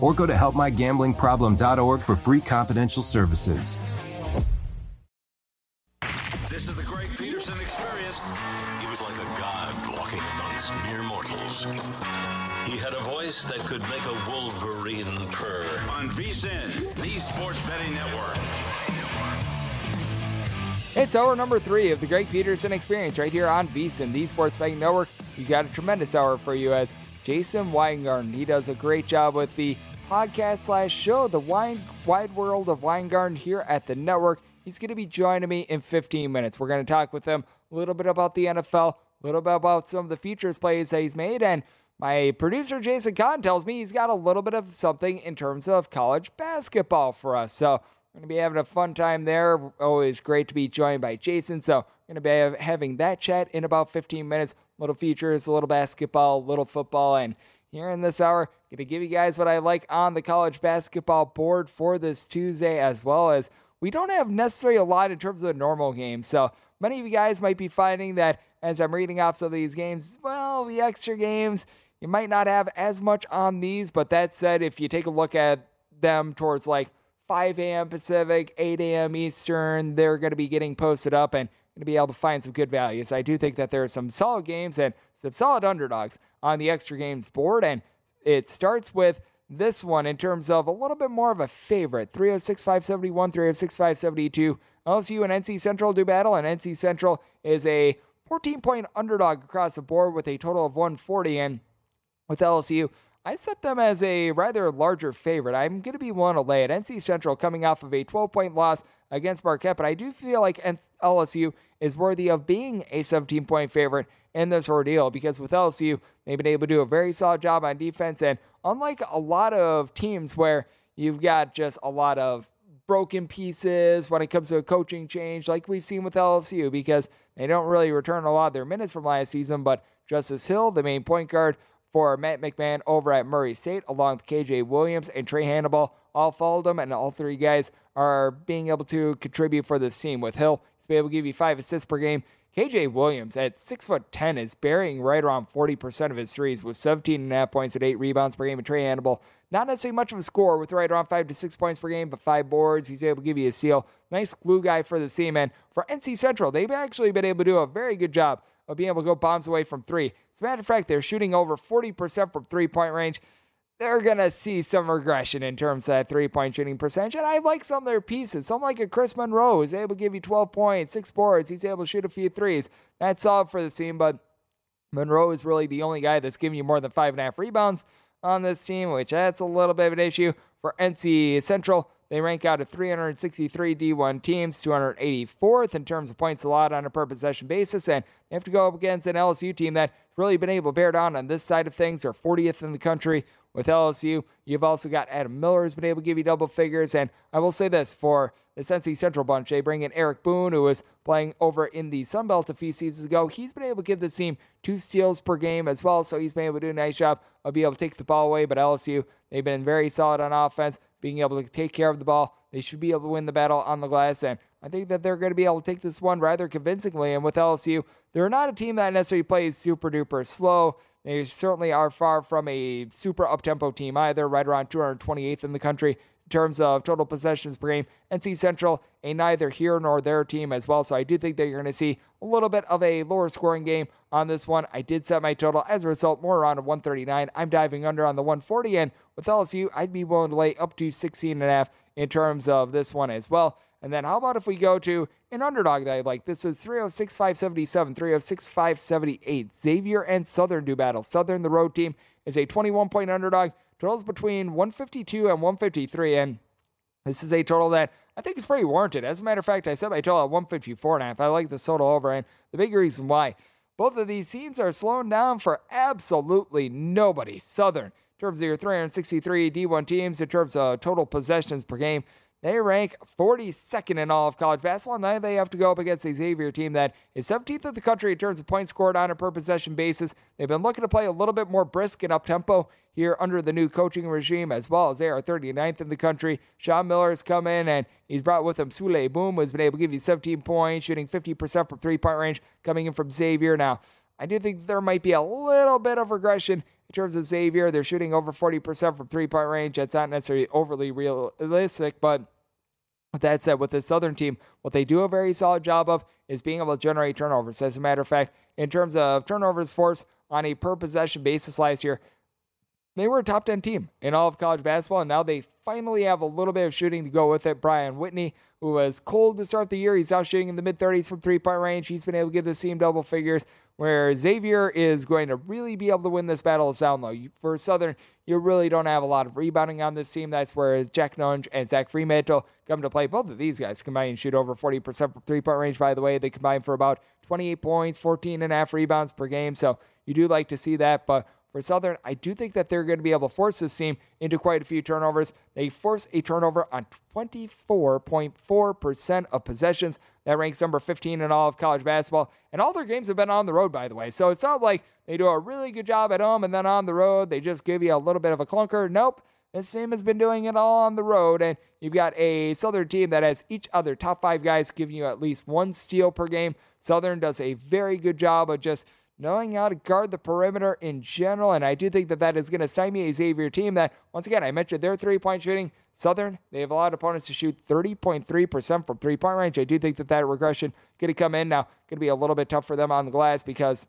or go to helpmygamblingproblem.org for free confidential services. This is the Greg Peterson experience. He was like a god walking amongst mere mortals. He had a voice that could make a wolverine purr. On VSIN, the sports betting network. It's hour number three of the Greg Peterson Experience right here on VSIN, the Sports Betting Network. You got a tremendous hour for you as Jason Weingarten. He does a great job with the podcast slash show, The Wine, Wide World of Weingarten here at the network. He's going to be joining me in 15 minutes. We're going to talk with him a little bit about the NFL, a little bit about some of the features plays that he's made, and my producer Jason Kahn tells me he's got a little bit of something in terms of college basketball for us. So we're going to be having a fun time there. Always great to be joined by Jason. So, going to be having that chat in about 15 minutes. Little features, a little basketball, little football, and here in this hour, going to give you guys what I like on the college basketball board for this Tuesday, as well as we don't have necessarily a lot in terms of the normal games. So, many of you guys might be finding that as I'm reading off some of these games, well, the extra games, you might not have as much on these. But that said, if you take a look at them towards like 5 a.m. Pacific, 8 a.m. Eastern. They're going to be getting posted up and going to be able to find some good values. I do think that there are some solid games and some solid underdogs on the extra games board. And it starts with this one in terms of a little bit more of a favorite 306 571, 306 572. LSU and NC Central do battle, and NC Central is a 14 point underdog across the board with a total of 140. And with LSU, I set them as a rather larger favorite. I'm going to be willing to lay it. NC Central coming off of a 12 point loss against Marquette, but I do feel like LSU is worthy of being a 17 point favorite in this ordeal because with LSU, they've been able to do a very solid job on defense. And unlike a lot of teams where you've got just a lot of broken pieces when it comes to a coaching change, like we've seen with LSU, because they don't really return a lot of their minutes from last season, but Justice Hill, the main point guard, for Matt McMahon over at Murray State, along with KJ Williams and Trae Hannibal. All followed them, and all three guys are being able to contribute for this team. With Hill, he's been able to give you five assists per game. KJ Williams at six foot ten is burying right around 40% of his threes with 17 and a half points and eight rebounds per game. And Trae Hannibal, not necessarily much of a score with right around five to six points per game, but five boards. He's able to give you a seal. Nice glue guy for the team. And for NC Central, they've actually been able to do a very good job of being able to go bombs away from three. As a matter of fact, they're shooting over 40% from three point range. They're going to see some regression in terms of that three point shooting percentage. And I like some of their pieces. Some like a Chris Monroe is able to give you 12 points, six boards. He's able to shoot a few threes. That's solid for the team, but Monroe is really the only guy that's giving you more than five and a half rebounds on this team, which that's a little bit of an issue for NC Central. They rank out at 363 D1 teams, 284th in terms of points allowed on a per possession basis, and they have to go up against an LSU team that's really been able to bear down on this side of things. They're 40th in the country with LSU. You've also got Adam Miller who's been able to give you double figures, and I will say this for the NC Central bunch, they bring in Eric Boone, who was playing over in the Sun Belt a few seasons ago. He's been able to give the team two steals per game as well, so he's been able to do a nice job of being able to take the ball away. But LSU, they've been very solid on offense, being able to take care of the ball. They should be able to win the battle on the glass, and I think that they're going to be able to take this one rather convincingly. And with LSU, they're not a team that necessarily plays super duper slow. They certainly are far from a super up tempo team either, right around 228th in the country in terms of total possessions per game. NC Central, a neither here nor there team as well. So I do think that you're going to see a little bit of a lower scoring game on this one. I did set my total as a result more around a 139. I'm diving under on the 140, and with LSU, I'd be willing to lay up to 16 and a half in terms of this one as well. And then how about if we go to an underdog that I like? This is 306 577, 306 578. Xavier and Southern do battle. Southern, the road team, is a 21 point underdog. Totals between 152 and 153. And this is a total that I think is pretty warranted. As a matter of fact, I set my total at 154 and a half. I like the total over. And the big reason why both of these teams are slowing down for absolutely nobody. Southern, in terms of your 363 D1 teams, in terms of total possessions per game, they rank 42nd in all of college basketball. Now they have to go up against a Xavier team that is 17th in the country in terms of points scored on a per possession basis. They've been looking to play a little bit more brisk and up tempo here under the new coaching regime, as well as they are 39th in the country. Sean Miller has come in and he's brought with him Souley Boum, who's been able to give you 17 points, shooting 50% from three point range, coming in from Xavier. Now, I do think there might be a little bit of regression in terms of Xavier. They're shooting over 40% from three point range. That's not necessarily overly realistic, but with that said, with the Southern team, what they do a very solid job of is being able to generate turnovers. As a matter of fact, in terms of turnovers force on a per possession basis last year, they were a top 10 team in all of college basketball, and now they finally have a little bit of shooting to go with it. Brian Whitney, who was cold to start the year, he's now shooting in the mid 30s from three point range. He's been able to give the team double figures where Xavier is going to really be able to win this battle of sound. For Southern, you really don't have a lot of rebounding on this team. That's where Jack Nunge and Zach Freemantle come to play. Both of these guys combine and shoot over 40% from three point range, by the way. They combine for about 28 points, 14 and a half rebounds per game. So you do like to see that. But for Southern, I do think that they're going to be able to force this team into quite a few turnovers. They force a turnover on 24.4% of possessions. That ranks number 15 in all of college basketball. And all their games have been on the road, by the way. So it's not like they do a really good job at home and then on the road, they just give you a little bit of a clunker. Nope. This team has been doing it all on the road, and you've got a Southern team that has each other top five guys giving you at least one steal per game. Southern does a very good job of just knowing how to guard the perimeter in general, and I do think that that is going to stymie a Xavier team that, once again, I mentioned their three point shooting. Southern, they have allowed opponents to shoot 30.3% from three point range. I do think that that regression going to come in now. Going to be a little bit tough for them on the glass because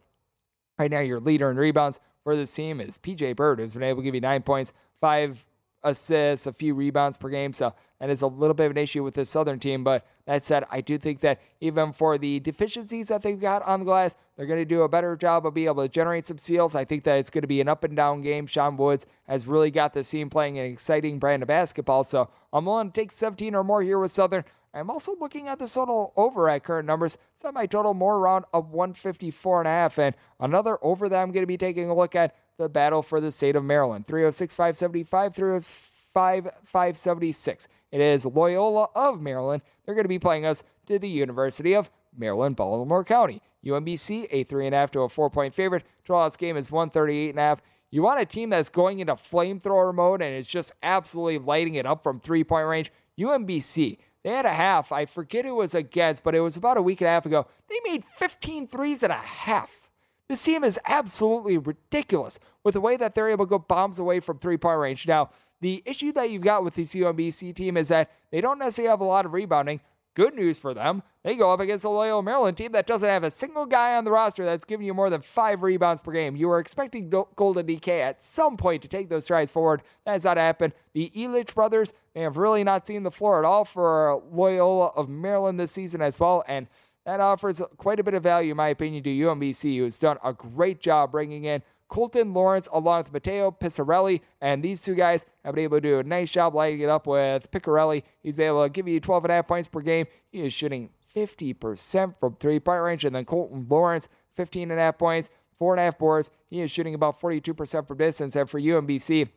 right now your leader in rebounds for this team is PJ Byrd, who's been able to give you nine points, five assists, a few rebounds per game. So that is a little bit of an issue with this Southern team. But that said, I do think that even for the deficiencies that they've got on the glass, they're going to do a better job of being able to generate some steals. I think that it's going to be an up and down game. Sean Woods has really got the team playing an exciting brand of basketball. So I'm willing to take 17 or more here with Southern. I'm also looking at the total over at current numbers. Set my total more around of 154 and a half, and another over that I'm going to be taking a look at the battle for the state of Maryland. 306 575, 305 576. It is Loyola of Maryland. They're going to be playing us to the University of Maryland, Baltimore County. UMBC, a 3.5 to a 4 point favorite. Draw game is 138.5. You want a team that's going into flamethrower mode and is just absolutely lighting it up from three point range. UMBC, they had a half. I forget who it was against, but it was about a week and a half ago. They made 15 threes at a half. This team is absolutely ridiculous with the way that they're able to go bombs away from three point range. Now, the issue that you've got with the UMBC team is that they don't necessarily have a lot of rebounding. Good news for them. They go up against the Loyola Maryland team that doesn't have a single guy on the roster that's giving you more than five rebounds per game. You were expecting Golden DK at some point to take those strides forward. That has not happened. The Elich brothers, they have really not seen the floor at all for Loyola of Maryland this season as well. And that offers quite a bit of value, in my opinion, to UMBC, who's done a great job bringing in Colton Lawrence along with Matteo Picarelli. And these two guys have been able to do a nice job lighting it up with Picarelli. He's been able to give you 12 and a half points per game. He is shooting 50% from three point range. And then Colton Lawrence, 15 and a half points, 4.5 boards. He is shooting about 42% from distance. And for UMBC,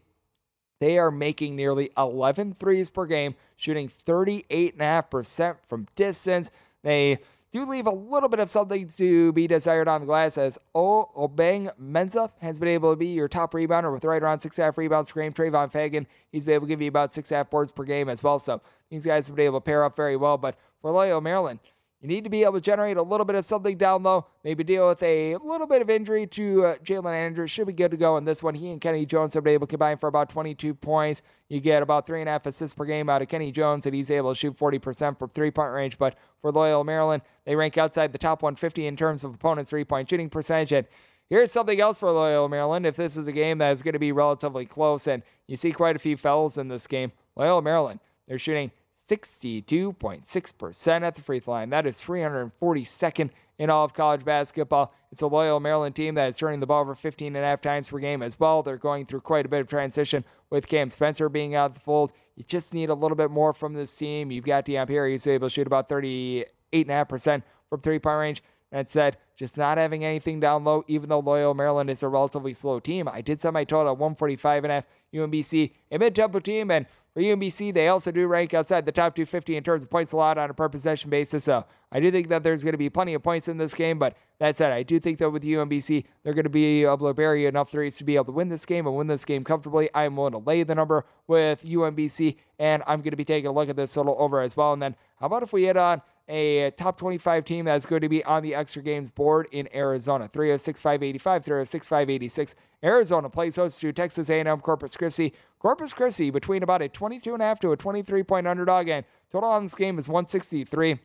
they are making nearly 11 threes per game, shooting 38.5% from distance. They do leave a little bit of something to be desired on the glass as o- Obeng Mensah has been able to be your top rebounder with right around six half rebounds per game. Tra'Von Fagan, he's been able to give you about six half boards per game as well. So these guys have been able to pair up very well. But for Loyola Maryland, you need to be able to generate a little bit of something down low, maybe deal with a little bit of injury to uh, Jalen Andrews. Should be good to go in this one. He and Kenny Jones have been able to combine for about 22 points. You get about three and a half assists per game out of Kenny Jones, and he's able to shoot 40% from three point range. But for Loyola Maryland, they rank outside the top 150 in terms of opponents' three point shooting percentage. And here's something else for Loyola Maryland. If this is a game that is going to be relatively close, and you see quite a few fouls in this game, Loyola Maryland, they're shooting 62.6% at the free throw line. That is 342nd in all of college basketball. It's a Loyola Maryland team that is turning the ball over 15 and a half times per game as well. They're going through quite a bit of transition with Cam Spencer being out of the fold. You just need a little bit more from this team. You've got Dion He's able to shoot about 38.5% from three point range. That said, just not having anything down low, even though Loyola Maryland is a relatively slow team. I did set my total at 145 and a half. UMBC, a mid tempo team, and for UMBC, they also do rank outside the top 250 in terms of points allowed on a per possession basis. So I do think that there's going to be plenty of points in this game. But that said, I do think that with UMBC, they're going to be able to bury enough threes to be able to win this game and win this game comfortably. I'm willing to lay the number with UMBC, and I'm going to be taking a look at this total over as well. And then how about if we hit on a top 25 team that's going to be on the extra games board in Arizona. 306 585, 306 586. Arizona plays host to Texas A&M Corpus Christi. Corpus Christi between about a 22.5 to a 23 point underdog, and total on this game is 163.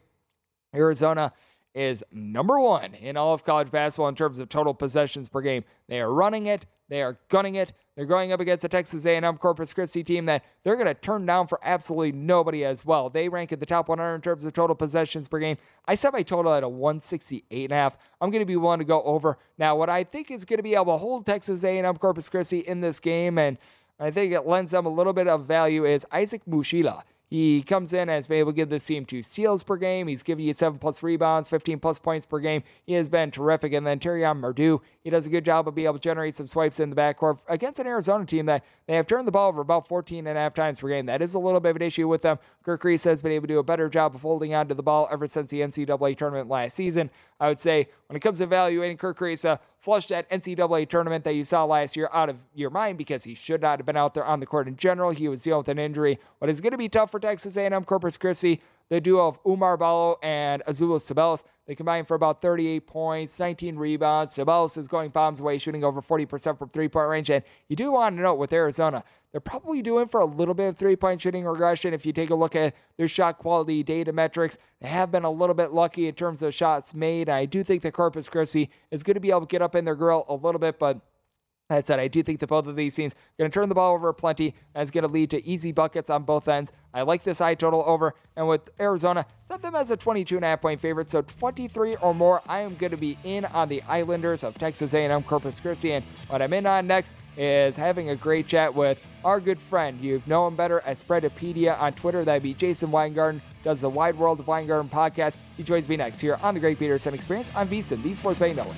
Arizona is number one in all of college basketball in terms of total possessions per game. They are running it, they are gunning it. They're going up against a Texas A&M Corpus Christi team that they're going to turn down for absolutely nobody as well. They rank at the top 100 in terms of total possessions per game. I set my total at a 168 and a half. I'm going to be willing to go over. Now, what I think is going to be able to hold Texas A&M Corpus Christi in this game, and I think it lends them a little bit of value, is Isaac Mushila. He comes in as being able to give this team two steals per game. He's giving you seven plus rebounds, 15 plus points per game. He has been terrific. And then Terrion Murdix, he does a good job of being able to generate some swipes in the backcourt against an Arizona team that they have turned the ball over about 14 and a half times per game. That is a little bit of an issue with them. Kerr Kriisa has been able to do a better job of holding on to the ball ever since the NCAA tournament last season. I would say when it comes to evaluating Kerr Kriisa, uh, flush that NCAA tournament that you saw last year out of your mind because he should not have been out there on the court in general. He was dealing with an injury. But it's going to be tough for Texas A&M Corpus Christi. The duo of Oumar Ballo and Azuolas Tubelis, they combine for about 38 points, 19 rebounds. Tubelis is going bombs away, shooting over 40% from three-point range. And you do want to note with Arizona, they're probably doing for a little bit of three-point shooting regression. If you take a look at their shot quality data metrics, they have been a little bit lucky in terms of shots made. I do think that Corpus Christi is going to be able to get up in their grill a little bit, but that said, I do think that both of these teams are going to turn the ball over plenty. That's going to lead to easy buckets on both ends. I like this high total over. And with Arizona, set them as a 22.5 point favorite. So 23 or more, I am going to be in on the Islanders of Texas A&M Corpus Christi. And what I'm in on next is having a great chat with our good friend. You've known him better at Spreadopedia on Twitter. That'd be Jason Weingarten, does the Wide World of Weingarten podcast. He joins me next here on the Greg Peterson Experience on VSiN, the Sports Betting Network.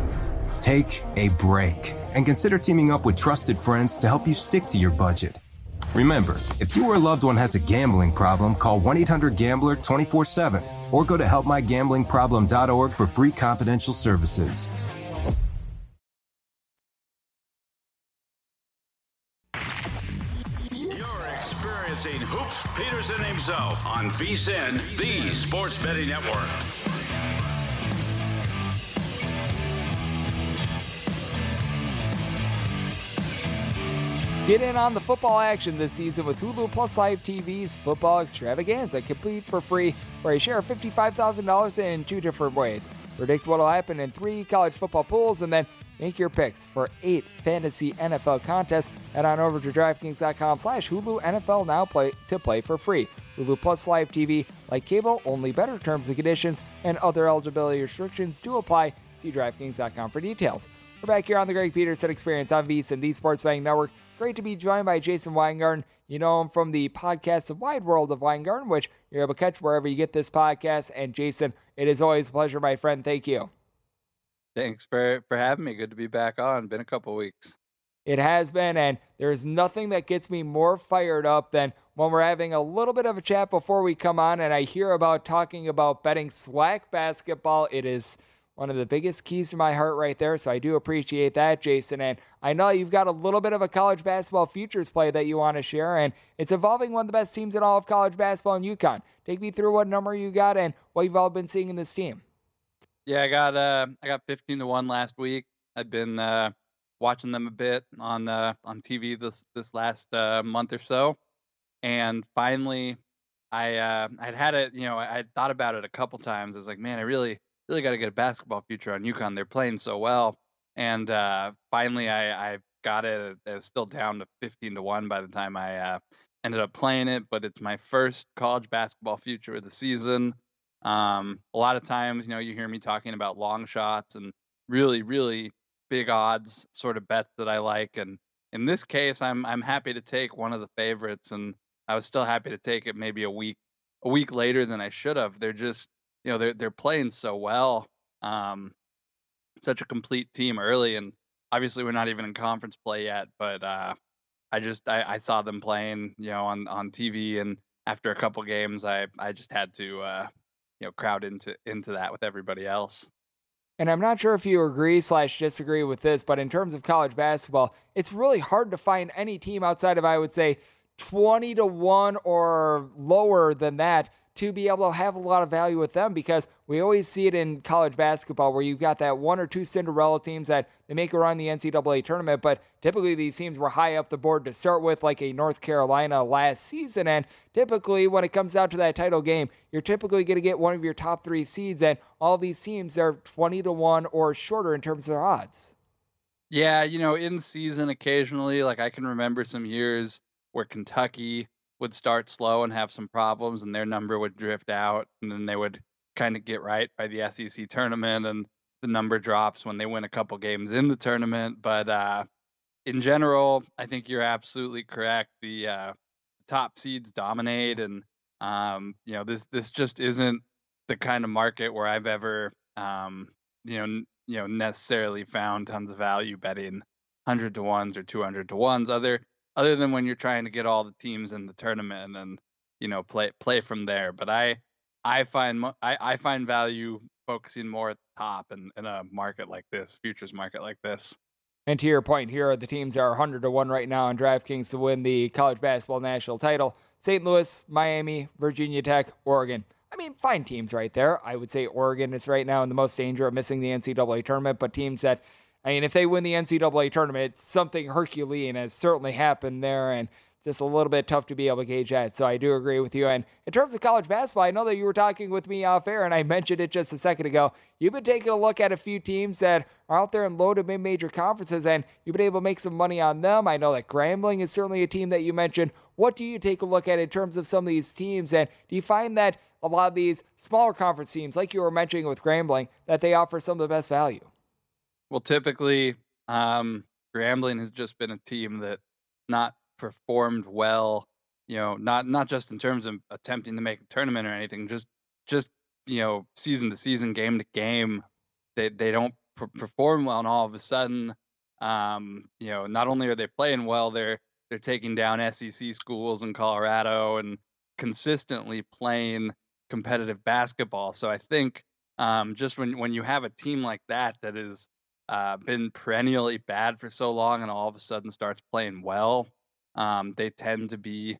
Take a break and consider teaming up with trusted friends to help you stick to your budget. Remember, if you or a loved one has a gambling problem, call 1 800 Gambler 24 7 or go to helpmygamblingproblem.org for free confidential services. You're experiencing Hoops Peterson himself on VSIN, the Sports Betting Network. Get in on the football action this season with Hulu Plus Live TV's Football Extravaganza, complete for free, where you share $55,000 in two different ways. Predict what will happen in three college football pools, and then make your picks for eight fantasy NFL contests. Head on over to DraftKings.com slash Hulu NFL now play to play for free. Hulu Plus Live TV, like cable, only better terms and conditions, and other eligibility restrictions do apply. See DraftKings.com for details. We're back here on the Greg Peterson Experience on VSIN, the Sports Betting Network. Great to be joined by Jason Weingarten. You know him from the podcast The Wide World of Weingarten, which you're able to catch wherever you get this podcast. And Jason, it is always a pleasure, my friend. Thank you. Thanks for for having me. Good to be back on. Been a couple weeks. It has been, and there's nothing that gets me more fired up than when we're having a little bit of a chat before we come on, and I hear about talking about betting SWAC basketball. It is one of the biggest keys to my heart right there. So I do appreciate that, Jason. And I know you've got a little bit of a college basketball futures play that you want to share, and it's involving one of the best teams in all of college basketball in UConn. Take me through what number you got and what you've all been seeing in this team. Yeah, I got uh, I got 15 to one last week. I've been uh, watching them a bit on uh, on TV this this last uh, month or so, and finally, I uh, I'd had it. You know, I thought about it a couple times. I was like, man, I really really got to get a basketball future on UConn. They're playing so well. And uh, finally, I, I got it. It was still down to 15 to 1 by the time I uh, ended up playing it, but it's my first college basketball future of the season. Um, a lot of times, you know, you hear me talking about long shots and really, really big odds sort of bets that I like. And in this case, I'm I'm happy to take one of the favorites, and I was still happy to take it maybe a week a week later than I should have. They're just you know they're they're playing so well. Um, such a complete team early, and obviously we're not even in conference play yet. But uh, I just I, I saw them playing, you know, on on TV, and after a couple games, I I just had to uh, you know crowd into into that with everybody else. And I'm not sure if you agree slash disagree with this, but in terms of college basketball, it's really hard to find any team outside of I would say 20 to 1 or lower than that to be able to have a lot of value with them because we always see it in college basketball where you've got that one or two Cinderella teams that they make around the NCAA tournament, but typically these teams were high up the board to start with, like a North Carolina last season. And typically, when it comes down to that title game, you're typically going to get one of your top three seeds, and all these teams they're 20 to 1 or shorter in terms of their odds. Yeah, you know, in season occasionally, like I can remember some years where Kentucky would start slow and have some problems and their number would drift out and then they would kind of get right by the SEC tournament and the number drops when they win a couple games in the tournament. But uh, in general, I think you're absolutely correct. The uh, top seeds dominate, and um, you know this this just isn't the kind of market where I've ever um, you know n- you know necessarily found tons of value betting hundred to ones or two hundred to ones. Other other than when you're trying to get all the teams in the tournament and you know play play from there. But I I find I, I find value focusing more at the top in, in a market like this, futures market like this. And to your point, here are the teams that are 100 to 1 right now on DraftKings to win the college basketball national title St. Louis, Miami, Virginia Tech, Oregon. I mean, fine teams right there. I would say Oregon is right now in the most danger of missing the NCAA tournament, but teams that I mean, if they win the NCAA tournament, something Herculean has certainly happened there, and just a little bit tough to be able to gauge that. So I do agree with you. And in terms of college basketball, I know that you were talking with me off air, and I mentioned it just a second ago. You've been taking a look at a few teams that are out there in low to mid major conferences, and you've been able to make some money on them. I know that Grambling is certainly a team that you mentioned. What do you take a look at in terms of some of these teams? And do you find that a lot of these smaller conference teams, like you were mentioning with Grambling, that they offer some of the best value? Well, typically, um, Grambling has just been a team that not performed well. You know, not not just in terms of attempting to make a tournament or anything, just just you know, season to season, game to game, they they don't pr- perform well, and all of a sudden, um, you know, not only are they playing well, they're they're taking down SEC schools in Colorado and consistently playing competitive basketball. So I think um, just when when you have a team like that that is uh, been perennially bad for so long and all of a sudden starts playing well, um, they tend to be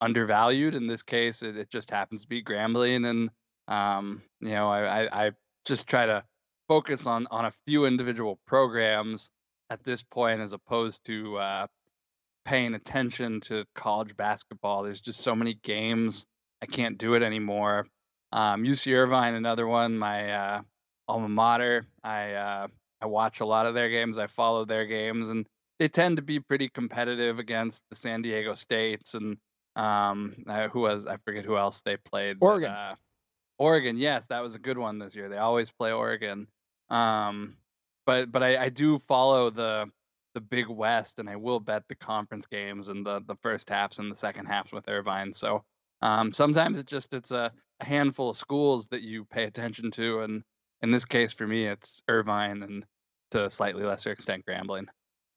undervalued. In this case, it, it just happens to be Grambling, and um, you know, I, I, I just try to focus on on a few individual programs at this point as opposed to uh, paying attention to college basketball. There's just so many games. I can't do it anymore. Um, UC Irvine, another one, my uh, alma mater. I uh, I watch a lot of their games. I follow their games, and they tend to be pretty competitive against the San Diego States and um, uh, who was I forget who else they played. Oregon. But, uh, Oregon, yes, that was a good one this year. They always play Oregon. Um, but but I, I do follow the the Big West, and I will bet the conference games and the the first halves and the second halves with Irvine. So um, sometimes it just it's a, a handful of schools that you pay attention to, and in this case for me, it's Irvine and to a slightly lesser extent Grambling.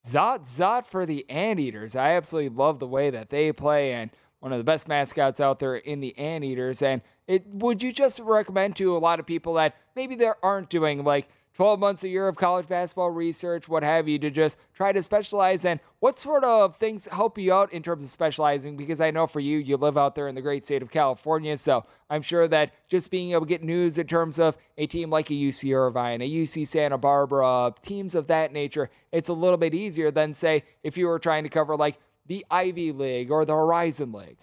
Zot Zot for the Anteaters. I absolutely love the way that they play and one of the best mascots out there in the Anteaters. And it would you just recommend to a lot of people that maybe they aren't doing like 12 months a year of college basketball research, what have you, to just try to specialize in what sort of things help you out in terms of specializing? Because I know for you, you live out there in the great state of California, so I'm sure that just being able to get news in terms of a team like a UC Irvine, a UC Santa Barbara, teams of that nature, it's a little bit easier than, say, if you were trying to cover like the Ivy League or the Horizon League.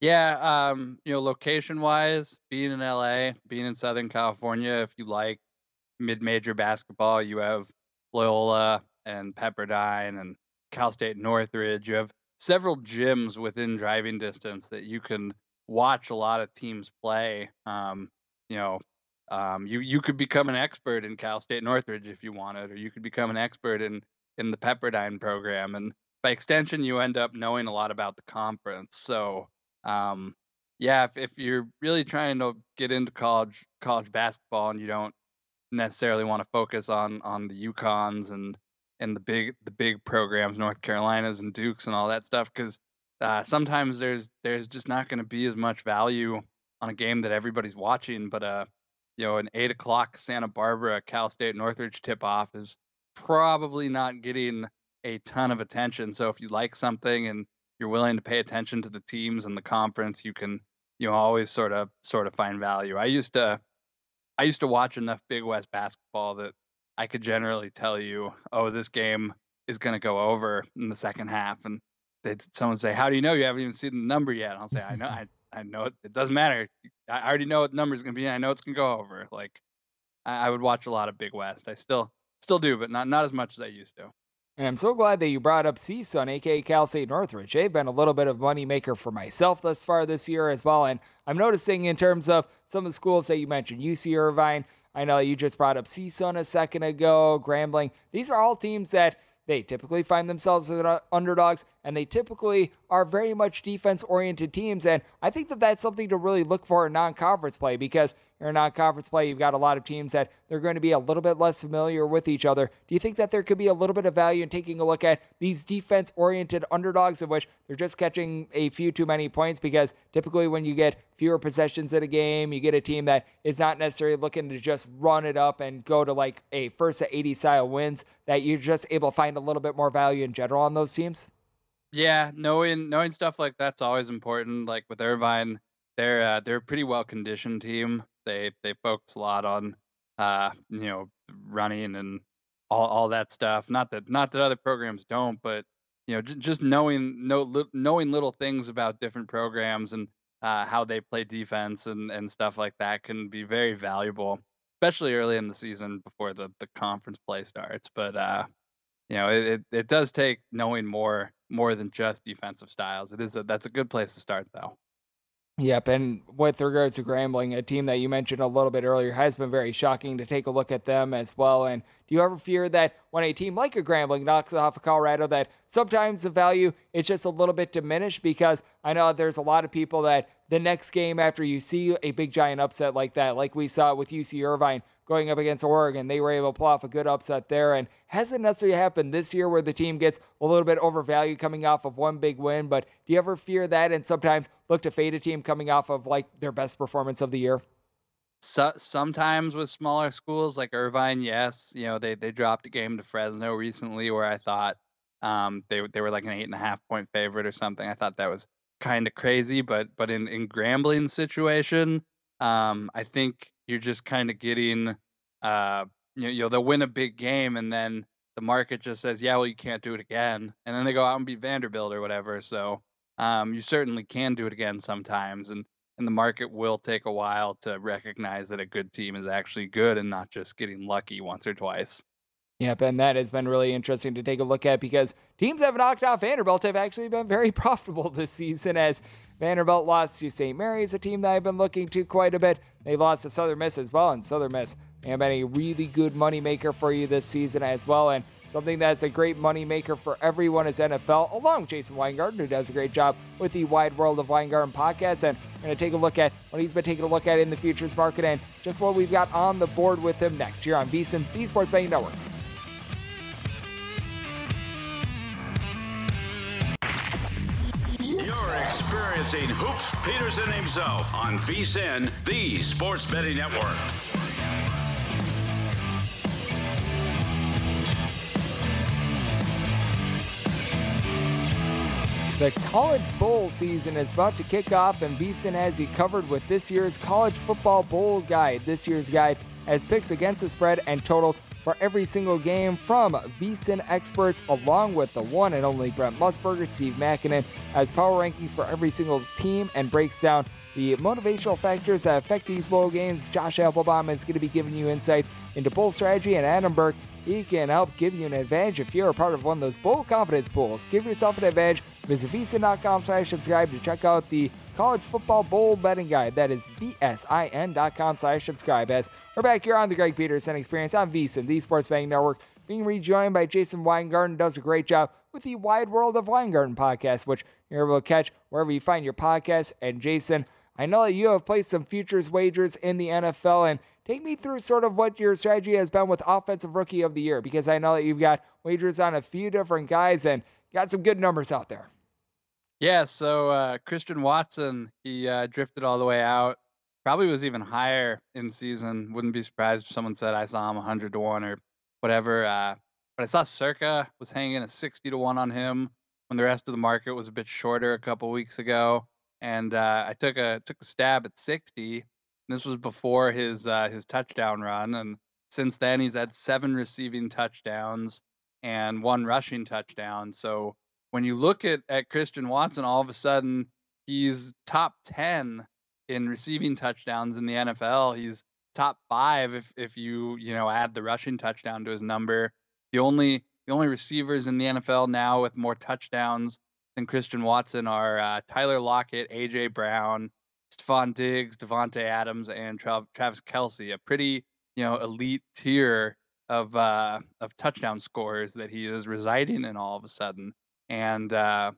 Yeah, um, you know, location wise, being in LA, being in Southern California, if you like mid-major basketball. You have Loyola and Pepperdine and Cal State Northridge. You have several gyms within driving distance that you can watch a lot of teams play. Um, you know, um, you you could become an expert in Cal State Northridge if you wanted, or you could become an expert in in the Pepperdine program, and by extension, you end up knowing a lot about the conference. So, um, yeah, if, if you're really trying to get into college college basketball and you don't necessarily want to focus on on the UConns and and the big the big programs, North Carolinas and Dukes and all that stuff, because uh, sometimes there's there's just not going to be as much value on a game that everybody's watching. But uh, you know, an eight o'clock Santa Barbara Cal State Northridge tip off is probably not getting a ton of attention. So if you like something and you're willing to pay attention to the teams and the conference, you can you know always sort of sort of find value. I used to I used to watch enough Big West basketball that I could generally tell you, oh, this game is going to go over in the second half, and they'd someone say, "How do you know? You haven't even seen the number yet." And I'll say, "I know, I, I know it. It doesn't matter. I already know what the number is going to be. I know it's going to go over." Like, I, I would watch a lot of Big West. I still still do, but not not as much as I used to. And I'm so glad that you brought up CSUN, aka Cal State Northridge. They've been a little bit of moneymaker for myself thus far this year as well. And I'm noticing in terms of some of the schools that you mentioned, UC Irvine. I know you just brought up CSUN a second ago, Grambling. These are all teams that they typically find themselves as underdogs, and they typically are very much defense oriented teams. And I think that that's something to really look for in non conference play because in non conference play, you've got a lot of teams that they're going to be a little bit less familiar with each other. Do you think that there could be a little bit of value in taking a look at these defense oriented underdogs in which they're just catching a few too many points? Because typically, when you get fewer possessions in a game, you get a team that is not necessarily looking to just run it up and go to like a first to 80 style wins, that you're just able to find a little bit more value in general on those teams? Yeah, knowing knowing stuff like that's always important. Like with Irvine, they're uh, they're a pretty well conditioned team. They they focus a lot on uh, you know running and all all that stuff. Not that not that other programs don't, but you know j- just knowing know, li- knowing little things about different programs and uh, how they play defense and and stuff like that can be very valuable, especially early in the season before the the conference play starts. But uh, you know it, it, it does take knowing more more than just defensive styles. It is a, that's a good place to start though. Yep, and with regards to Grambling, a team that you mentioned a little bit earlier has been very shocking to take a look at them as well. And do you ever fear that when a team like a Grambling knocks off of Colorado, that sometimes the value is just a little bit diminished? Because I know there's a lot of people that the next game after you see a big giant upset like that, like we saw with UC Irvine, going up against Oregon. They were able to pull off a good upset there, and hasn't necessarily happened this year where the team gets a little bit overvalued coming off of one big win. But do you ever fear that and sometimes look to fade a team coming off of like their best performance of the year? So, sometimes with smaller schools like Irvine, yes, you know they they dropped a game to Fresno recently where I thought um, they they were like an eight and a half point favorite or something. I thought that was kind of crazy, but but in in Grambling's situation, um, I think you're just kind of getting, uh, you know, they'll win a big game and then the market just says, yeah, well, you can't do it again, and then they go out and beat Vanderbilt or whatever. So um, you certainly can do it again sometimes, and and the market will take a while to recognize that a good team is actually good and not just getting lucky once or twice. Yep, and that has been really interesting to take a look at because teams have knocked off Vanderbilt have actually been very profitable this season as Vanderbilt lost to St. Mary's, a team that I've been looking to quite a bit. They lost to Southern Miss as well, and Southern Miss have been a really good moneymaker for you this season as well. And something that's a great moneymaker for everyone is NFL, along with Jason Weingarten, who does a great job with the Wide World of Weingarten podcast. And we're going to take a look at what he's been taking a look at in the futures market and just what we've got on the board with him next here on VSiN, the Sports Betting Network. Experiencing Hoops Peterson himself on VSiN, the Sports Betting Network. The college bowl season is about to kick off, and VSiN has you covered with this year's college football bowl guide. This year's guide has picks against the spread and totals for every single game from VSiN experts, along with the one and only Brent Musburger, Steve Makinen, has power rankings for every single team and breaks down the motivational factors that affect these bowl games. Josh Applebaum is going to be giving you insights into bowl strategy, and Adam Burke he can help give you an advantage if you're a part of one of those bowl confidence pools. Give yourself an advantage. Visit vsin.com slash subscribe to check out the college football bowl betting guide. That is vsin.com slash subscribe. As we're back here on the Greg Peterson Experience on VSiN, the Sports Betting Network, being rejoined by Jason Weingarten, does a great job with the Wide World of Weingarten podcast, which you're able to catch wherever you find your podcast. And Jason, I know that you have placed some futures wagers in the NFL, and take me through sort of what your strategy has been with Offensive Rookie of the Year, because I know that you've got wagers on a few different guys and got some good numbers out there. Yeah, so uh, Christian Watson, he uh, drifted all the way out. Probably was even higher in season. Wouldn't be surprised if someone said I saw him 100 to 1 or whatever. Uh, but I saw Circa was hanging a 60 to 1 on him when the rest of the market was a bit shorter a couple weeks ago. and uh, I took a took a stab at 60. This was before his uh, his touchdown run, and since then he's had seven receiving touchdowns and one rushing touchdown. So when you look at at Christian Watson, all of a sudden he's top 10 in receiving touchdowns in the NFL. He's top five if if you you know add the rushing touchdown to his number. The only the only receivers in the NFL now with more touchdowns than Christian Watson are uh, Tyler Lockett, AJ Brown, Stefon Diggs, Davante Adams, and Tra- Travis Kelce, a pretty you know elite tier of uh, of touchdown scores that he is residing in all of a sudden. And uh,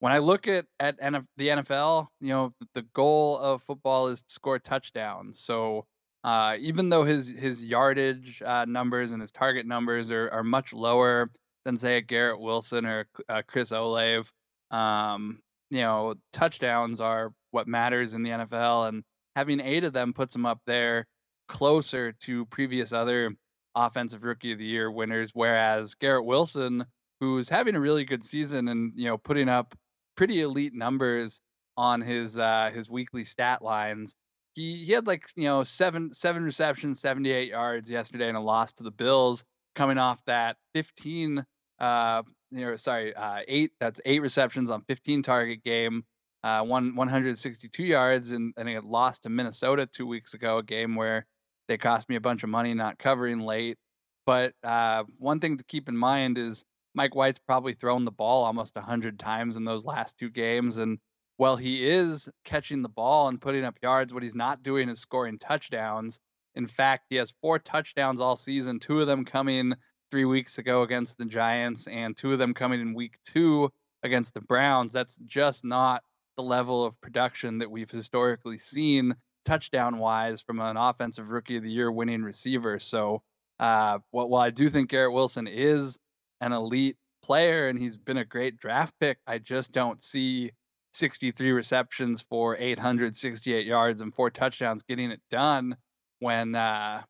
when I look at at NF- the NFL, you know the goal of football is to score touchdowns. So uh, even though his his yardage uh, numbers and his target numbers are, are much lower than say a Garrett Wilson or uh, Chris Olave, um, you know touchdowns are what matters in the NFL, and having eight of them puts him up there closer to previous other offensive rookie of the year winners. Whereas Garrett Wilson, who's having a really good season and you know putting up pretty elite numbers on his uh, his weekly stat lines. He he had like you know seven seven receptions, 78 yards yesterday in a loss to the Bills, coming off that 15 uh you know sorry uh eight that's eight receptions on 15 target game. Uh, one 162 yards and, and it lost to Minnesota two weeks ago, a game where they cost me a bunch of money not covering late. But uh, one thing to keep in mind is Mike White's probably thrown the ball almost 100 times in those last two games. And while he is catching the ball and putting up yards, what he's not doing is scoring touchdowns. In fact, he has four touchdowns all season, two of them coming three weeks ago against the Giants, and two of them coming in week two against the Browns. That's just not the level of production that we've historically seen touchdown wise from an offensive rookie of the year winning receiver. So, uh, while I do think Garrett Wilson is an elite player and he's been a great draft pick. I just don't see 63 receptions for 868 yards and four touchdowns getting it done when uh,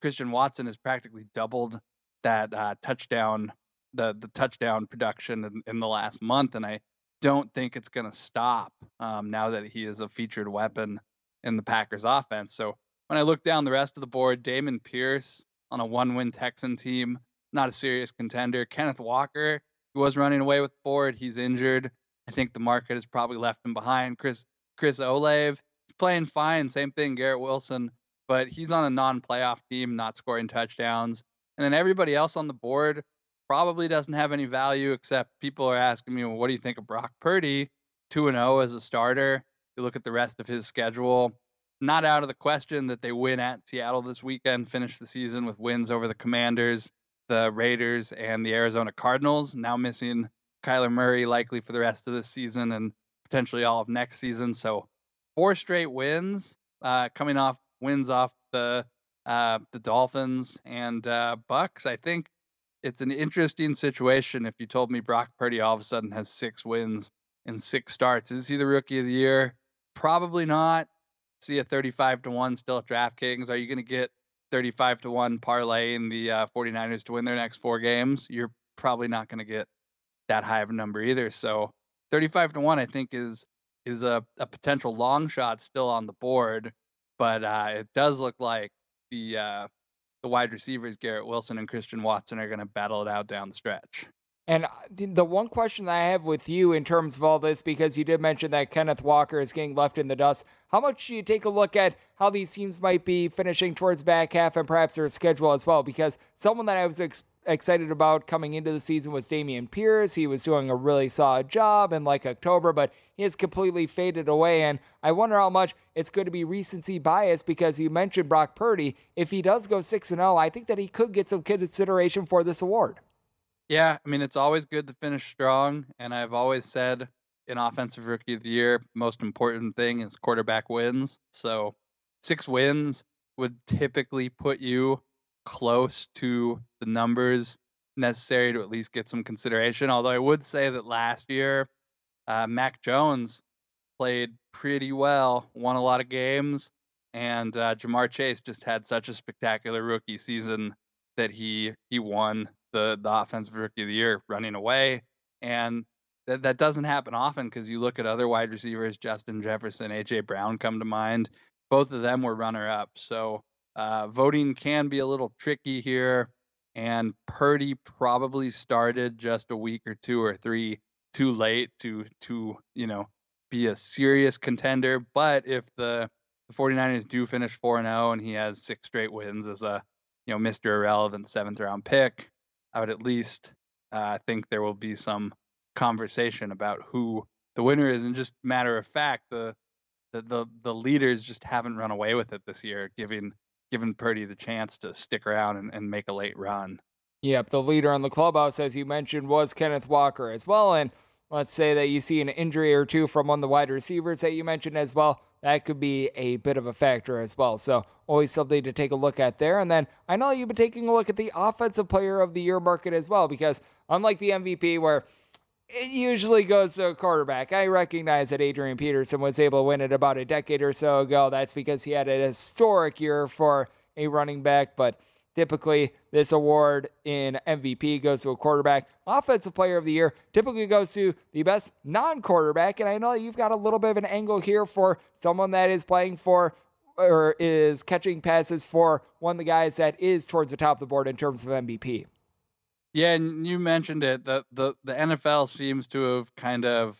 Christian Watson has practically doubled that uh, touchdown the the touchdown production in, in, the last month, and I don't think it's going to stop um, now that he is a featured weapon in the Packers offense. So when I look down the rest of the board, Dameon Pierce on a one-win Texan team not a serious contender. Kenneth Walker, who was running away with Ford, he's injured. I think the market has probably left him behind. Chris Chris Olave, playing fine. Same thing, Garrett Wilson, but he's on a non-playoff team, not scoring touchdowns. And then everybody else on the board probably doesn't have any value except people are asking me, well, what do you think of Brock Purdy? 2 and 0 as a starter. You look at the rest of his schedule. Not out of the question that they win at Seattle this weekend, finish the season with wins over the Commanders, the Raiders and the Arizona Cardinals, now missing Kyler Murray likely for the rest of this season and potentially all of next season. So four straight wins, uh, coming off wins off the uh, the Dolphins and uh, Bucks. I think it's an interesting situation. If you told me Brock Purdy all of a sudden has six wins in six starts, is he the rookie of the year? Probably not. See a 35 to one still at DraftKings. Are you going to get 35 to 1 parlay in the uh, 49ers to win their next four games, you're probably not going to get that high of a number either. So 35 to 1 I think is is a, a potential long shot still on the board, but uh, it does look like the uh, the wide receivers Garrett Wilson and Christian Watson are going to battle it out down the stretch. And uh, the one question that I have with you in terms of all this, because you did mention that Kenneth Walker is getting left in the dust, how much do you take a look at how these teams might be finishing towards back half and perhaps their schedule as well? Because someone that I was ex- excited about coming into the season was Dameon Pierce. He was doing a really solid job in like October, but he has completely faded away. And I wonder how much it's going to be recency bias because you mentioned Brock Purdy. If he does go 6 and 0, I think that he could get some consideration for this award. Yeah, I mean it's always good to finish strong, and I've always said in offensive rookie of the year, most important thing is quarterback wins. So six wins would typically put you close to the numbers necessary to at least get some consideration. Although I would say that last year, uh, Mac Jones played pretty well, won a lot of games, and uh, Ja'Marr Chase just had such a spectacular rookie season that he he won the the offensive rookie of the year running away. And that, that doesn't happen often because you look at other wide receivers, Justin Jefferson, AJ Brown come to mind. Both of them were runner up. So uh, voting can be a little tricky here. And Purdy probably started just a week or two or three too late to to you know be a serious contender. But if the the 49ers do finish 4 and 0 and he has six straight wins as a you know Mr. Irrelevant seventh round pick, I would at least uh, think there will be some conversation about who the winner is. And just matter of fact, the the the, the leaders just haven't run away with it this year, giving giving Purdy the chance to stick around and, and make a late run. Yep, the leader in the clubhouse, as you mentioned, was Kenneth Walker as well. And let's say that you see an injury or two from one of the wide receivers that you mentioned as well. That could be a bit of a factor as well. So, always something to take a look at there. And then I know you've been taking a look at the Offensive Player of the Year market as well, because unlike the MVP, where it usually goes to a quarterback. I recognize that Adrian Peterson was able to win it about a decade or so ago. That's because he had a historic year for a running back, but typically this award in MVP goes to a quarterback. Offensive player of the year typically goes to the best non quarterback. And I know you've got a little bit of an angle here for someone that is playing for or is catching passes for one of the guys that is towards the top of the board in terms of MVP. Yeah, and you mentioned it. The the the NFL seems to have kind of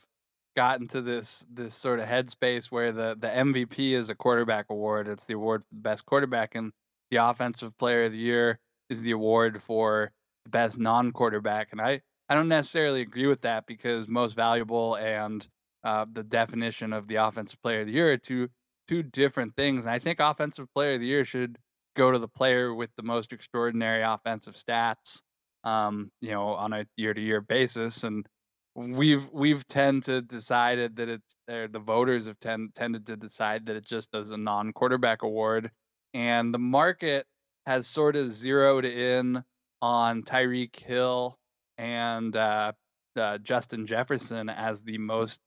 gotten to this this sort of headspace where the the MVP is a quarterback award. It's the award for the best quarterback, and the offensive player of the year is the award for the best non-quarterback. And I I don't necessarily agree with that because most valuable and uh, the definition of the offensive player of the year are two two different things. And I think offensive player of the year should go to the player with the most extraordinary offensive stats um, you know, on a year-to-year basis. And we've we've tend to decided that it's the voters have tend, tended to decide that it just does a non-quarterback award, and the market has sort of zeroed in on Tyreek Hill and uh, uh, Justin Jefferson as the most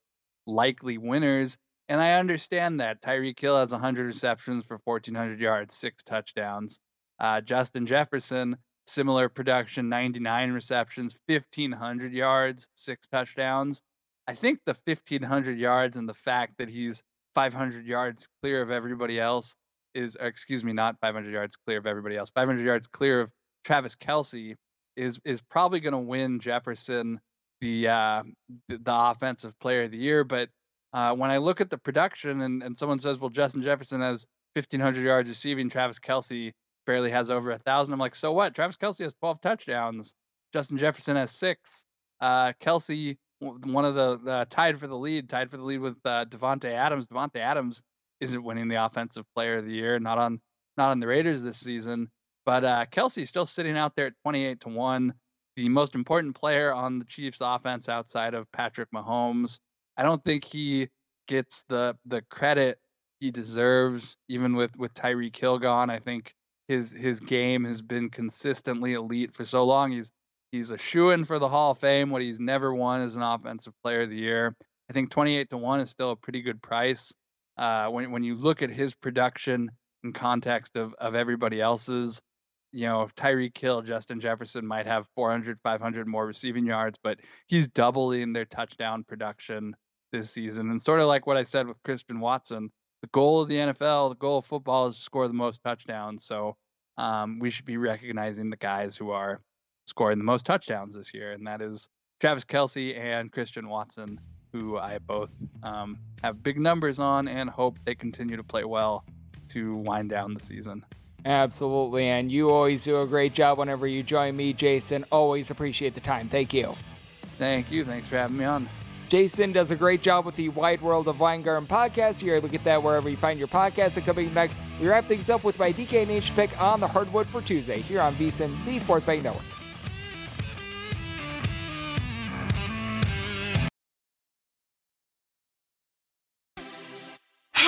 likely winners. And I understand that Tyreek Hill has 100 receptions for 1,400 yards, six touchdowns. Uh, Justin Jefferson similar production 99 receptions, 1,500 yards, six touchdowns. I think the 1,500 yards and the fact that he's 500 yards clear of everybody else is, excuse me, not 500 yards clear of everybody else, 500 yards clear of Travis Kelce is is probably going to win Jefferson the uh, the offensive player of the year. But uh, when I look at the production and, and someone says, well, Justin Jefferson has 1,500 yards receiving, Travis Kelce barely has over a thousand. I'm like, so what? Travis Kelce has 12 touchdowns. Justin Jefferson has six. Uh, Kelce, one of the, tied for the lead, tied for the lead with uh, Davante Adams. Davante Adams isn't winning the offensive player of the year, not on not on the Raiders this season. But uh, Kelce's still sitting out there at 28 to one, the most important player on the Chiefs' offense outside of Patrick Mahomes. I don't think he gets the the credit he deserves, even with with Tyreek Hill gone. I think his his game has been consistently elite for so long. He's he's a shoe in for the Hall of Fame. What he's never won is an Offensive Player of the Year. I think 28 to one is still a pretty good price. Uh, when when you look at his production in context of of everybody else's, you know, Tyreek Hill, Justin Jefferson might have 400, 500 more receiving yards, but he's doubling their touchdown production this season. And sort of like what I said with Christian Watson, the goal of the NFL, the goal of football is to score the most touchdowns. So um, we should be recognizing the guys who are scoring the most touchdowns this year, and that is Travis Kelce and Christian Watson, who I both um, have big numbers on and hope they continue to play well to wind down the season. Absolutely, and you always do a great job whenever you join me, Jason. Always appreciate the time. Thank you. Thank you. Thanks for having me on. Jason does a great job with the Wide World of Weingarten podcast. You're able to get that wherever you find your podcast. And coming next, we wrap things up with my DK and H pick on the hardwood for Tuesday here on VSIN, the Sports Betting Network.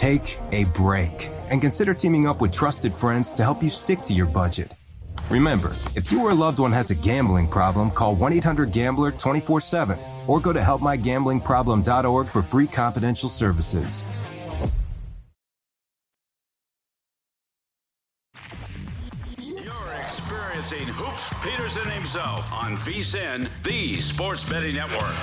Take a break and consider teaming up with trusted friends to help you stick to your budget. Remember, if you or a loved one has a gambling problem, call 1 800 Gambler 24 7 or go to helpmygamblingproblem.org for free confidential services. You're experiencing Hoops Peterson himself on VSIN, the Sports Betting Network.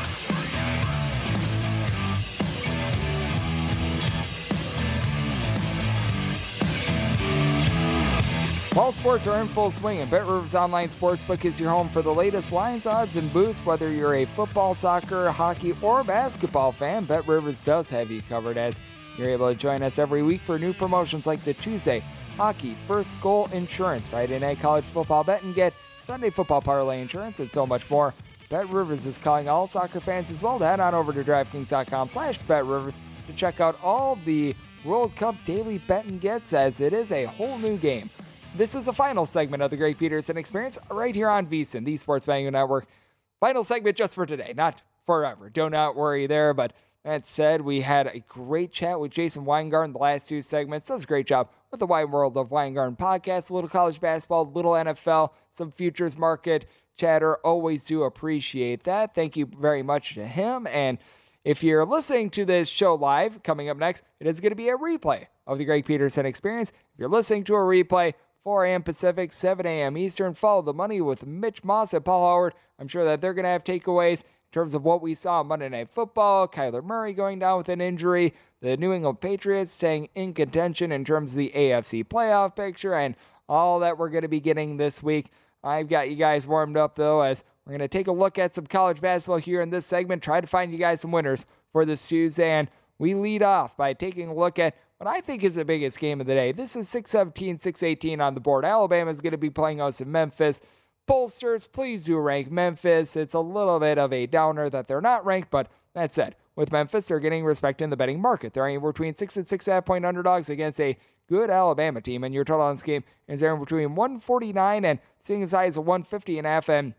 All sports are in full swing, and Bet Rivers Online Sportsbook is your home for the latest lines, odds, and boosts. Whether you're a football, soccer, hockey, or basketball fan, Bet Rivers does have you covered as you're able to join us every week for new promotions like the Tuesday Hockey First Goal Insurance, Friday Night College Football Bet and Get, Sunday Football Parlay Insurance, and so much more. Bet Rivers is calling all soccer fans as well to head on over to DraftKings.com slash BetRivers to check out all the World Cup daily bet and gets as it is a whole new game. This is the final segment of the Greg Peterson Experience right here on VSIN, the Sports Betting Network. Final segment just for today, not forever. Do not not worry there. But that said, we had a great chat with Jason Weingarten the last two segments. Does a great job with the Wide World of Weingarten podcast, a little college basketball, a little NFL, some futures market chatter. Always do appreciate that. Thank you very much to him. And if you're listening to this show live, coming up next, it is going to be a replay of the Greg Peterson Experience. If you're listening to a replay, 4 a.m. Pacific, 7 a.m. Eastern. Follow the money with Mitch Moss and Paul Howard. I'm sure that they're going to have takeaways in terms of what we saw on Monday Night Football. Kyler Murray going down with an injury. The New England Patriots staying in contention in terms of the AFC playoff picture and all that we're going to be getting this week. I've got you guys warmed up, though, as we're going to take a look at some college basketball here in this segment, try to find you guys some winners for this Tuesday. And we lead off by taking a look at what I think is the biggest game of the day. This is 617, 618 on the board. Alabama is going to be playing us in Memphis. Pollsters, please do rank Memphis. It's a little bit of a downer that they're not ranked, but that said, with Memphis, they're getting respect in the betting market. They're anywhere between six and six half point underdogs against a good Alabama team, and your total on this game is there between 149 and seeing as high as a 150 and a half. And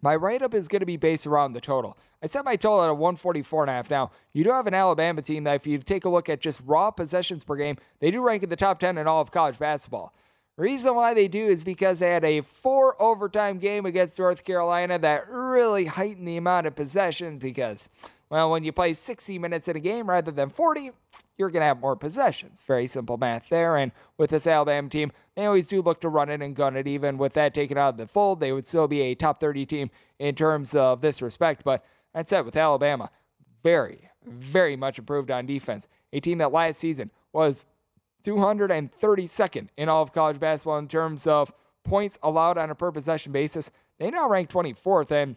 my write up is going to be based around the total. I set my total at a 144 and a half. Now, you do have an Alabama team that if you take a look at just raw possessions per game, they do rank in the top 10 in all of college basketball. Reason why they do is because they had a four overtime game against North Carolina that really heightened the amount of possessions because, well, when you play 60 minutes in a game rather than 40, you're going to have more possessions. Very simple math there. And with this Alabama team, they always do look to run it and gun it. Even with that taken out of the fold, they would still be a top 30 team in terms of this respect. But that said, with Alabama, very, very much improved on defense. A team that last season was 232nd in all of college basketball in terms of points allowed on a per possession basis. They now rank 24th, and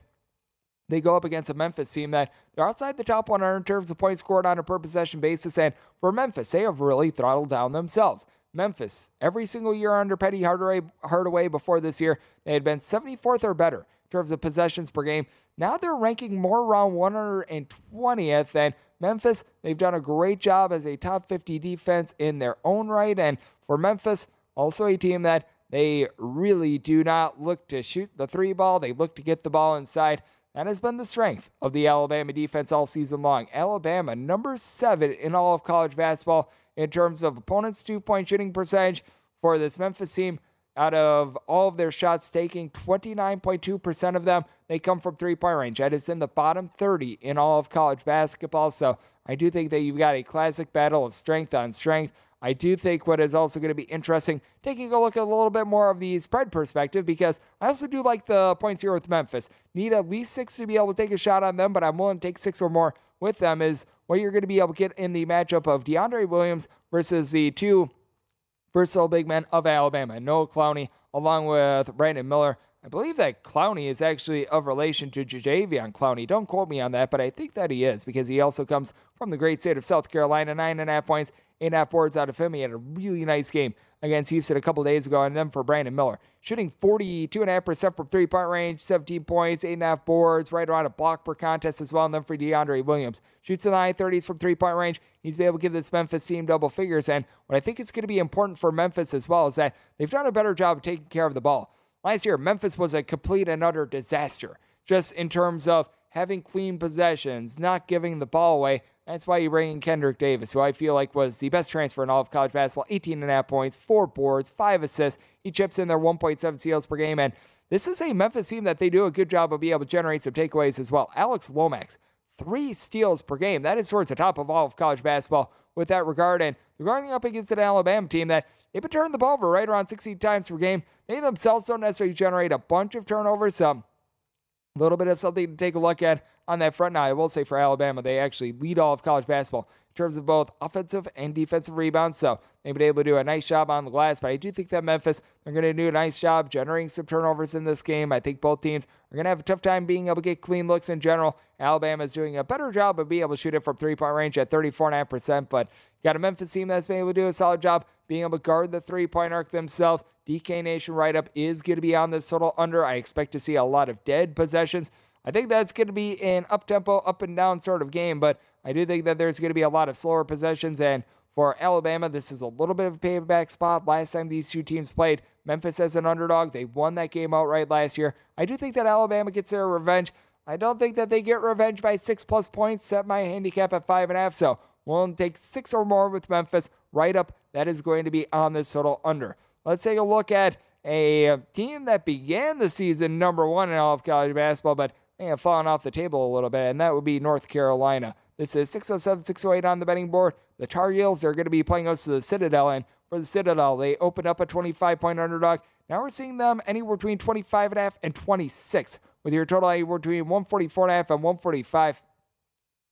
they go up against a Memphis team that they're outside the top 100 in terms of points scored on a per possession basis. And for Memphis, they have really throttled down themselves. Memphis, every single year under Penny Hardaway, Hardaway before this year, they had been 74th or better in terms of possessions per game. Now they're ranking more around 120th, and Memphis, they've done a great job as a top 50 defense in their own right. And for Memphis, also a team that they really do not look to shoot the three ball, they look to get the ball inside. That has been the strength of the Alabama defense all season long. Alabama, number seven in all of college basketball in terms of opponents' two point shooting percentage for this Memphis team. Out of all of their shots taking, 29.2% of them they come from three point range. That is in the bottom 30 in all of college basketball. So I do think that you've got a classic battle of strength on strength. I do think what is also going to be interesting, taking a look at a little bit more of the spread perspective, because I also do like the points here with Memphis. Need at least six to be able to take a shot on them, but I'm willing to take six or more with them, is what you're going to be able to get in the matchup of DeAndre Williams versus the two versatile big men of Alabama, Noah Clowney, along with Brandon Miller. I believe that Clowney is actually of relation to Jadeveon Clowney. Don't quote me on that, but I think that he is because he also comes from the great state of South Carolina. Nine and a half points, eight and a half boards out of him. He had a really nice game against Houston a couple days ago, and then for Brandon Miller, shooting 42.5% from three point range, 17 points, eight and a half boards, right around a block per contest as well. And then for DeAndre Williams, shoots in the high 30s from three point range. He's been able to give this Memphis team double figures. And what I think is going to be important for Memphis as well is that they've done a better job of taking care of the ball. Last year, Memphis was a complete and utter disaster, just in terms of having clean possessions, not giving the ball away. That's why you bring in Kendric Davis, who I feel like was the best transfer in all of college basketball 18 and a half points, four boards, five assists. He chips in their 1.7 steals per game. And this is a Memphis team that they do a good job of being able to generate some takeaways as well. Alex Lomax, three steals per game. That is towards the top of all of college basketball with that regard. And they're going up against an Alabama team that they've been turning the ball over right around 16 times per game. They themselves don't necessarily generate a bunch of turnovers, so a little bit of something to take a look at on that front. Now, I will say for Alabama, they actually lead all of college basketball in terms of both offensive and defensive rebounds. So they've been able to do a nice job on the glass. But I do think that Memphis, they're going to do a nice job generating some turnovers in this game. I think both teams are going to have a tough time being able to get clean looks in general. Alabama is doing a better job of being able to shoot it from three point range at 34.5%. But you got a Memphis team that's been able to do a solid job being able to guard the three point arc themselves. DK Nation write up is going to be on this total under. I expect to see a lot of dead possessions. I think that's going to be an up tempo, up and down sort of game, but I do think that there's going to be a lot of slower possessions. And for Alabama, this is a little bit of a payback spot. Last time these two teams played, Memphis as an underdog, they won that game outright last year. I do think that Alabama gets their revenge. I don't think that they get revenge by six plus points. Set my handicap at five and a half. So we'll take six or more with Memphis. Right up, that is going to be on this total under. Let's take a look at a team that began the season number one in all of college basketball, but they have fallen off the table a little bit, and that would be North Carolina. This is 607, 608 on the betting board. The Tar Heels are going to be playing us to the Citadel, and for the Citadel, they opened up a 25 point underdog. Now we're seeing them anywhere between 25 and a half and 26, with your total anywhere between 144 and a half and 145.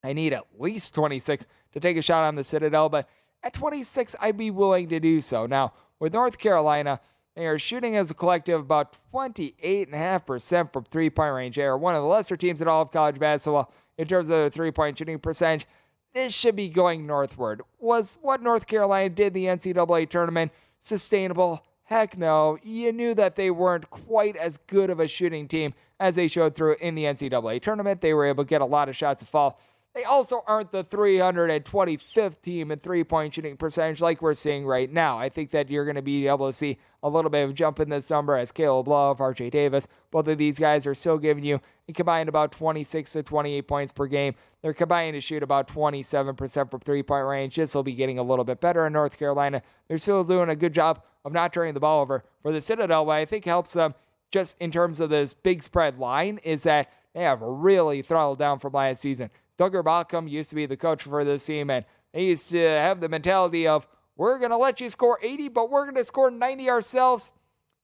I need at least 26 to take a shot on the Citadel, but at 26, I'd be willing to do so. Now, with North Carolina, they are shooting as a collective about 28.5% from three point range. They are one of the lesser teams in all of college basketball in terms of three point shooting percentage. This should be going northward. Was what North Carolina did the NCAA tournament sustainable? Heck no. You knew that they weren't quite as good of a shooting team as they showed through in the NCAA tournament. They were able to get a lot of shots to fall. They also aren't the 325th team in three point shooting percentage like we're seeing right now. I think that you're going to be able to see a little bit of jump in this number as Caleb Love, RJ Davis. Both of these guys are still giving you combined about 26 to 28 points per game. They're combining to shoot about 27% from three point range. This will be getting a little bit better in North Carolina. They're still doing a good job of not turning the ball over for the Citadel. What I think helps them just in terms of this big spread line is that they have really throttled down from last season. Duggar Baucom used to be the coach for this team, and they used to have the mentality of, we're going to let you score 80, but we're going to score 90 ourselves.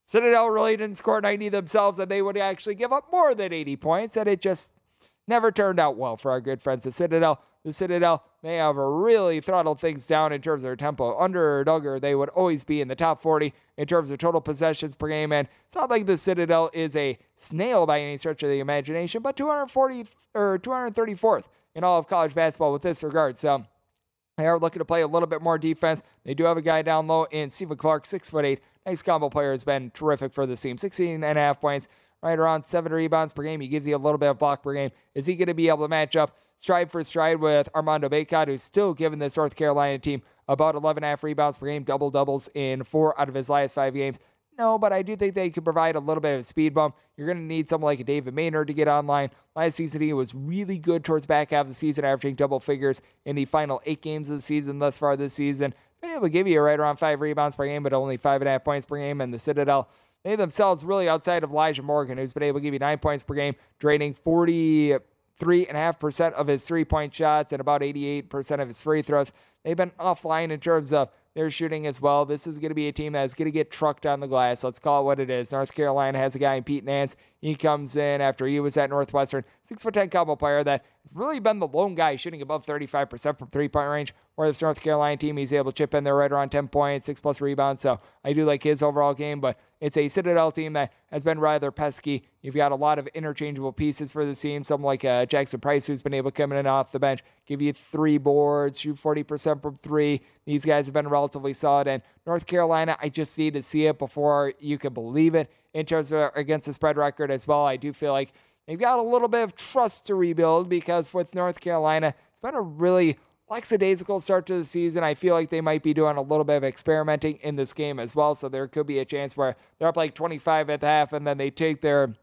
Citadel really didn't score 90 themselves, and they would actually give up more than 80 points, and it just never turned out well for our good friends, the Citadel. The Citadel may have really throttled things down in terms of their tempo. Under Duggar, they would always be in the top 40 in terms of total possessions per game, and it's not like the Citadel is a snail by any stretch of the imagination, but 240 or 234th in all of college basketball with this regard. So they are looking to play a little bit more defense. They do have a guy down low in Stephen Clark, six foot eight. Nice combo player has been terrific for the team. 16 and a half points, right around seven rebounds per game. He gives you a little bit of block per game. Is he going to be able to match up stride for stride with Armando Bacot, who's still giving this North Carolina team about 11 and a half rebounds per game, double doubles in four out of his last five games? No, but I do think they could provide a little bit of a speed bump. You're going to need someone like a David Maynard to get online. Last season, he was really good towards back half of the season, averaging double figures in the final eight games of the season thus far this season. Been able to give you right around five rebounds per game, but only five and a half points per game. And the Citadel, they themselves really outside of Elijah Morgan, who's been able to give you nine points per game, draining 43.5% of his three point shots and about 88% of his free throws. They've been offline in terms of they're shooting as well. This is going to be a team that's going to get trucked on the glass. Let's call it what it is. North Carolina has a guy in Pete Nance. He comes in after he was at Northwestern, six foot ten combo player that has really been the lone guy shooting above 35% from three point range. Where this North Carolina team, he's able to chip in there right around 10 points, six plus rebounds. So I do like his overall game, but it's a Citadel team that has been rather pesky. You've got a lot of interchangeable pieces for the team. Someone like uh, Jackson Price, who's been able to come in off the bench, give you three boards, shoot 40% from three. These guys have been relatively solid. And North Carolina, I just need to see it before you can believe it in terms of against the spread record as well. I do feel like they've got a little bit of trust to rebuild because with North Carolina, it's been a really lackadaisical start to the season. I feel like they might be doing a little bit of experimenting in this game as well. So there could be a chance where they're up like 25 at the half and then they take their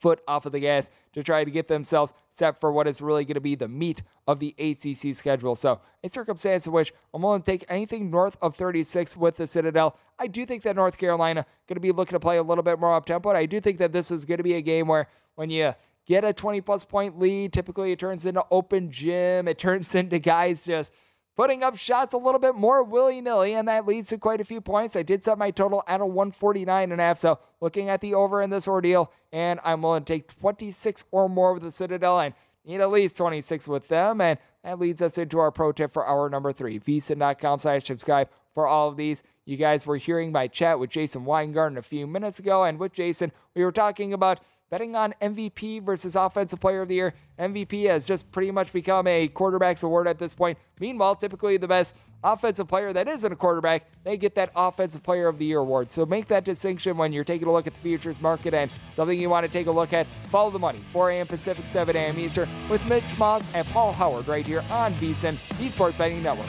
foot off of the gas to try to get themselves set for what is really going to be the meat of the ACC schedule. So, a circumstance in which I'm willing to take anything north of 36 with the Citadel. I do think that North Carolina going to be looking to play a little bit more up tempo. I do think that this is going to be a game where when you get a 20 plus point lead, typically it turns into open gym. It turns into guys just putting up shots a little bit more willy nilly, and that leads to quite a few points. I did set my total at a 149 and a half. So looking at the over in this ordeal, and I'm willing to take 26 or more with the Citadel and need at least 26 with them. And that leads us into our pro tip for hour number three. VSIN.com slash subscribe for all of these. You guys were hearing my chat with Jason Weingarten a few minutes ago, and with Jason, we were talking about betting on MVP versus Offensive Player of the Year. MVP has just pretty much become a quarterback's award at this point. Meanwhile, typically the best offensive player that isn't a quarterback, they get that Offensive Player of the Year award. So make that distinction when you're taking a look at the futures market and something you want to take a look at. Follow the money, 4 a.m. Pacific, 7 a.m. Eastern, with Mitch Moss and Paul Howard right here on VSIN, the Sports Betting Network.